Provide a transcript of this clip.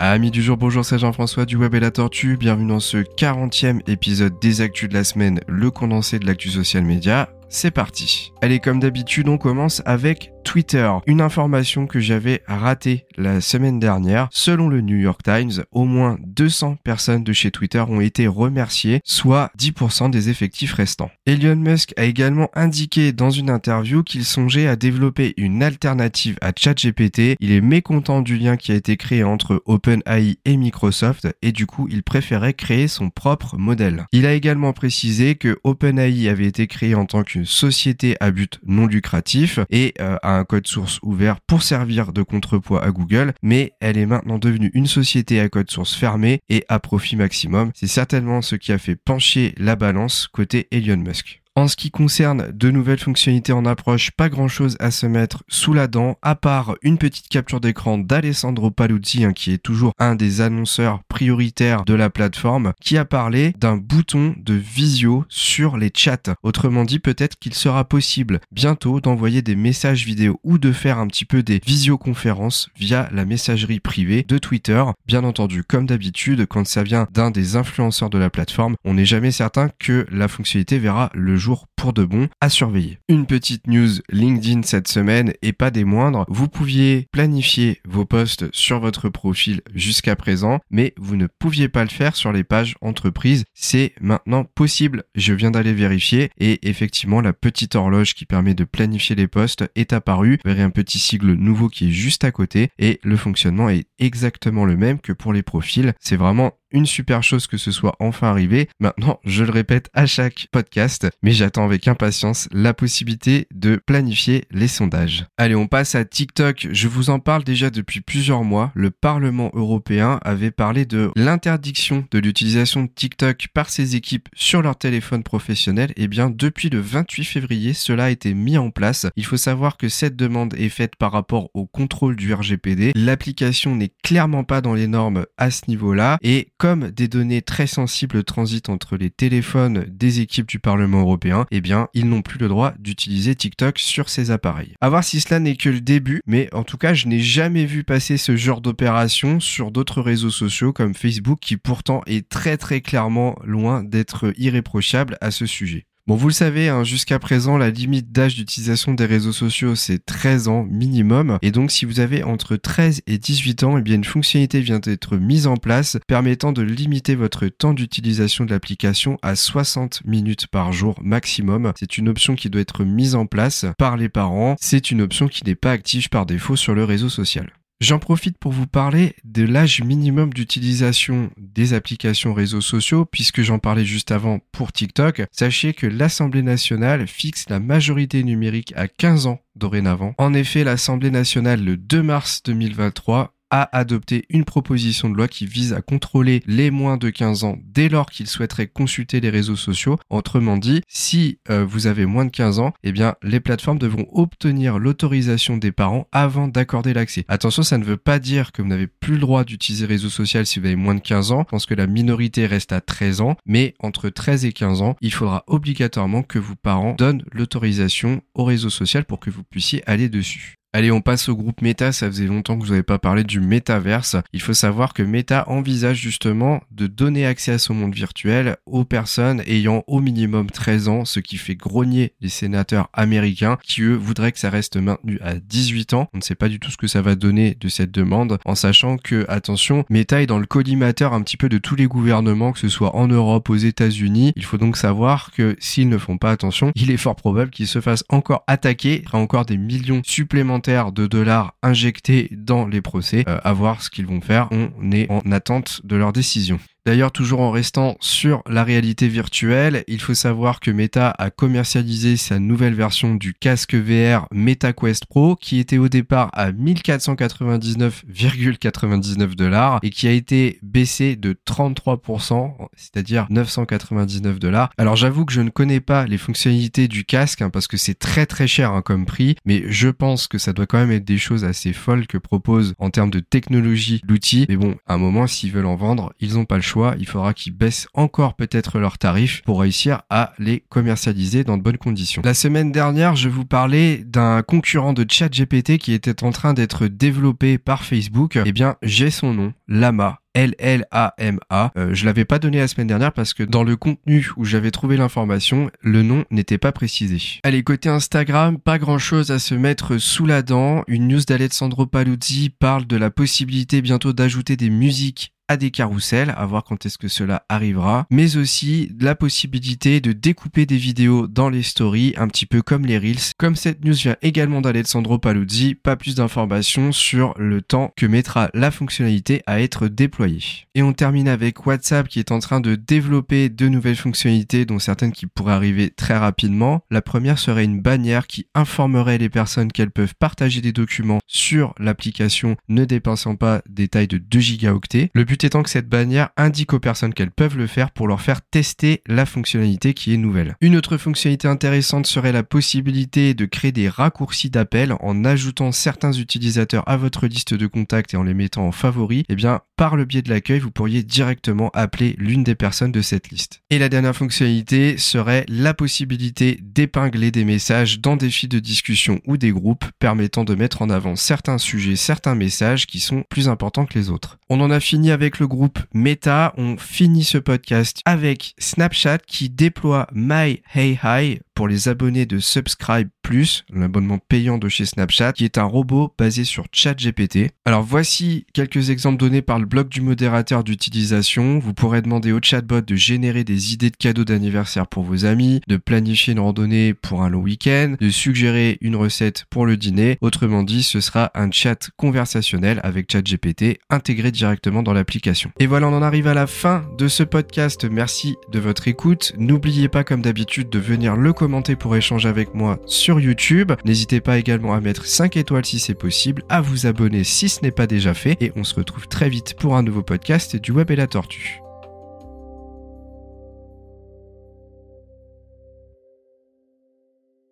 Amis du jour, bonjour, c'est Jean-François du Web et la Tortue. Bienvenue dans ce 40e épisode des Actus de la semaine, le condensé de l'actu social média. C'est parti. Allez, comme d'habitude, on commence avec Twitter. Une information que j'avais ratée la semaine dernière. Selon le New York Times, au moins 200 personnes de chez Twitter ont été remerciées, soit 10% des effectifs restants. Elon Musk a également indiqué dans une interview qu'il songeait à développer une alternative à ChatGPT. Il est mécontent du lien qui a été créé entre OpenAI et Microsoft et du coup, il préférait créer son propre modèle. Il a également précisé que OpenAI avait été créé en tant qu'une société à but non lucratif et euh, un code source ouvert pour servir de contrepoids à Google, mais elle est maintenant devenue une société à code source fermé et à profit maximum. C'est certainement ce qui a fait pencher la balance côté Elon Musk. En ce qui concerne de nouvelles fonctionnalités en approche, pas grand chose à se mettre sous la dent, à part une petite capture d'écran d'Alessandro Paluzzi, hein, qui est toujours un des annonceurs prioritaires de la plateforme, qui a parlé d'un bouton de visio sur les chats. Autrement dit, peut-être qu'il sera possible bientôt d'envoyer des messages vidéo ou de faire un petit peu des visioconférences via la messagerie privée de Twitter. Bien entendu, comme d'habitude, quand ça vient d'un des influenceurs de la plateforme, on n'est jamais certain que la fonctionnalité verra le jour pour de bon à surveiller. Une petite news LinkedIn cette semaine et pas des moindres. Vous pouviez planifier vos posts sur votre profil jusqu'à présent, mais vous ne pouviez pas le faire sur les pages entreprises. C'est maintenant possible. Je viens d'aller vérifier et effectivement la petite horloge qui permet de planifier les posts est apparue. Vous verrez un petit sigle nouveau qui est juste à côté et le fonctionnement est exactement le même que pour les profils. C'est vraiment une super chose que ce soit enfin arrivé. Maintenant, je le répète à chaque podcast, mais j'attends avec impatience la possibilité de planifier les sondages. Allez, on passe à TikTok. Je vous en parle déjà depuis plusieurs mois. Le Parlement européen avait parlé de l'interdiction de l'utilisation de TikTok par ses équipes sur leur téléphone professionnel. Et eh bien, depuis le 28 février, cela a été mis en place. Il faut savoir que cette demande est faite par rapport au contrôle du RGPD. L'application n'est clairement pas dans les normes à ce niveau-là et comme des données très sensibles transitent entre les téléphones des équipes du Parlement européen, eh bien, ils n'ont plus le droit d'utiliser TikTok sur ces appareils. A voir si cela n'est que le début, mais en tout cas, je n'ai jamais vu passer ce genre d'opération sur d'autres réseaux sociaux comme Facebook qui pourtant est très très clairement loin d'être irréprochable à ce sujet. Bon, vous le savez, hein, jusqu'à présent, la limite d'âge d'utilisation des réseaux sociaux, c'est 13 ans minimum. Et donc, si vous avez entre 13 et 18 ans, eh bien, une fonctionnalité vient d'être mise en place permettant de limiter votre temps d'utilisation de l'application à 60 minutes par jour maximum. C'est une option qui doit être mise en place par les parents. C'est une option qui n'est pas active par défaut sur le réseau social. J'en profite pour vous parler de l'âge minimum d'utilisation des applications réseaux sociaux, puisque j'en parlais juste avant pour TikTok. Sachez que l'Assemblée nationale fixe la majorité numérique à 15 ans dorénavant. En effet, l'Assemblée nationale, le 2 mars 2023, a adopté une proposition de loi qui vise à contrôler les moins de 15 ans dès lors qu'ils souhaiteraient consulter les réseaux sociaux. Autrement dit, si euh, vous avez moins de 15 ans, eh bien les plateformes devront obtenir l'autorisation des parents avant d'accorder l'accès. Attention, ça ne veut pas dire que vous n'avez plus le droit d'utiliser réseaux sociaux si vous avez moins de 15 ans. Je pense que la minorité reste à 13 ans, mais entre 13 et 15 ans, il faudra obligatoirement que vos parents donnent l'autorisation au réseau social pour que vous puissiez aller dessus. Allez, on passe au groupe Meta. Ça faisait longtemps que vous n'avez pas parlé du métaverse. Il faut savoir que Meta envisage justement de donner accès à ce monde virtuel aux personnes ayant au minimum 13 ans, ce qui fait grogner les sénateurs américains qui eux voudraient que ça reste maintenu à 18 ans. On ne sait pas du tout ce que ça va donner de cette demande, en sachant que, attention, Meta est dans le collimateur un petit peu de tous les gouvernements, que ce soit en Europe, aux États-Unis. Il faut donc savoir que s'ils ne font pas attention, il est fort probable qu'ils se fassent encore attaquer, encore des millions supplémentaires de dollars injectés dans les procès. Euh, à voir ce qu'ils vont faire. On est en attente de leur décision. D'ailleurs, toujours en restant sur la réalité virtuelle, il faut savoir que Meta a commercialisé sa nouvelle version du casque VR MetaQuest Pro qui était au départ à 1499,99 dollars et qui a été baissé de 33%, c'est-à-dire 999 dollars. Alors j'avoue que je ne connais pas les fonctionnalités du casque hein, parce que c'est très très cher hein, comme prix, mais je pense que ça doit quand même être des choses assez folles que propose en termes de technologie l'outil. Mais bon, à un moment, s'ils veulent en vendre, ils n'ont pas le choix il faudra qu'ils baissent encore peut-être leurs tarifs pour réussir à les commercialiser dans de bonnes conditions. La semaine dernière, je vous parlais d'un concurrent de ChatGPT qui était en train d'être développé par Facebook. Eh bien, j'ai son nom, Lama. L-L-A-M-A. Euh, je l'avais pas donné la semaine dernière parce que dans le contenu où j'avais trouvé l'information, le nom n'était pas précisé. Allez, côté Instagram, pas grand chose à se mettre sous la dent. Une news d'Alessandro Paluzzi parle de la possibilité bientôt d'ajouter des musiques à des carousels, à voir quand est-ce que cela arrivera, mais aussi la possibilité de découper des vidéos dans les stories, un petit peu comme les Reels. Comme cette news vient également d'Alessandro Paluzzi, pas plus d'informations sur le temps que mettra la fonctionnalité à être déployée. Et on termine avec WhatsApp qui est en train de développer de nouvelles fonctionnalités, dont certaines qui pourraient arriver très rapidement. La première serait une bannière qui informerait les personnes qu'elles peuvent partager des documents sur l'application ne dépensant pas des tailles de 2 gigaoctets. Le but étant que cette bannière indique aux personnes qu'elles peuvent le faire pour leur faire tester la fonctionnalité qui est nouvelle. Une autre fonctionnalité intéressante serait la possibilité de créer des raccourcis d'appel en ajoutant certains utilisateurs à votre liste de contacts et en les mettant en favoris. Et eh bien, par le biais de l'accueil, vous pourriez directement appeler l'une des personnes de cette liste. Et la dernière fonctionnalité serait la possibilité d'épingler des messages dans des fils de discussion ou des groupes permettant de mettre en avant certains sujets, certains messages qui sont plus importants que les autres. On en a fini avec le groupe Meta. On finit ce podcast avec Snapchat qui déploie My Hey Hi pour les abonnés de Subscribe Plus, l'abonnement payant de chez Snapchat, qui est un robot basé sur ChatGPT. Alors voici quelques exemples donnés par le blog du modérateur d'utilisation. Vous pourrez demander au chatbot de générer des idées de cadeaux d'anniversaire pour vos amis, de planifier une randonnée pour un long week-end, de suggérer une recette pour le dîner. Autrement dit, ce sera un chat conversationnel avec ChatGPT intégré directement dans l'application. Et voilà, on en arrive à la fin de ce podcast. Merci de votre écoute. N'oubliez pas comme d'habitude de venir le pour échanger avec moi sur YouTube. N'hésitez pas également à mettre 5 étoiles si c'est possible, à vous abonner si ce n'est pas déjà fait et on se retrouve très vite pour un nouveau podcast du Web et la Tortue.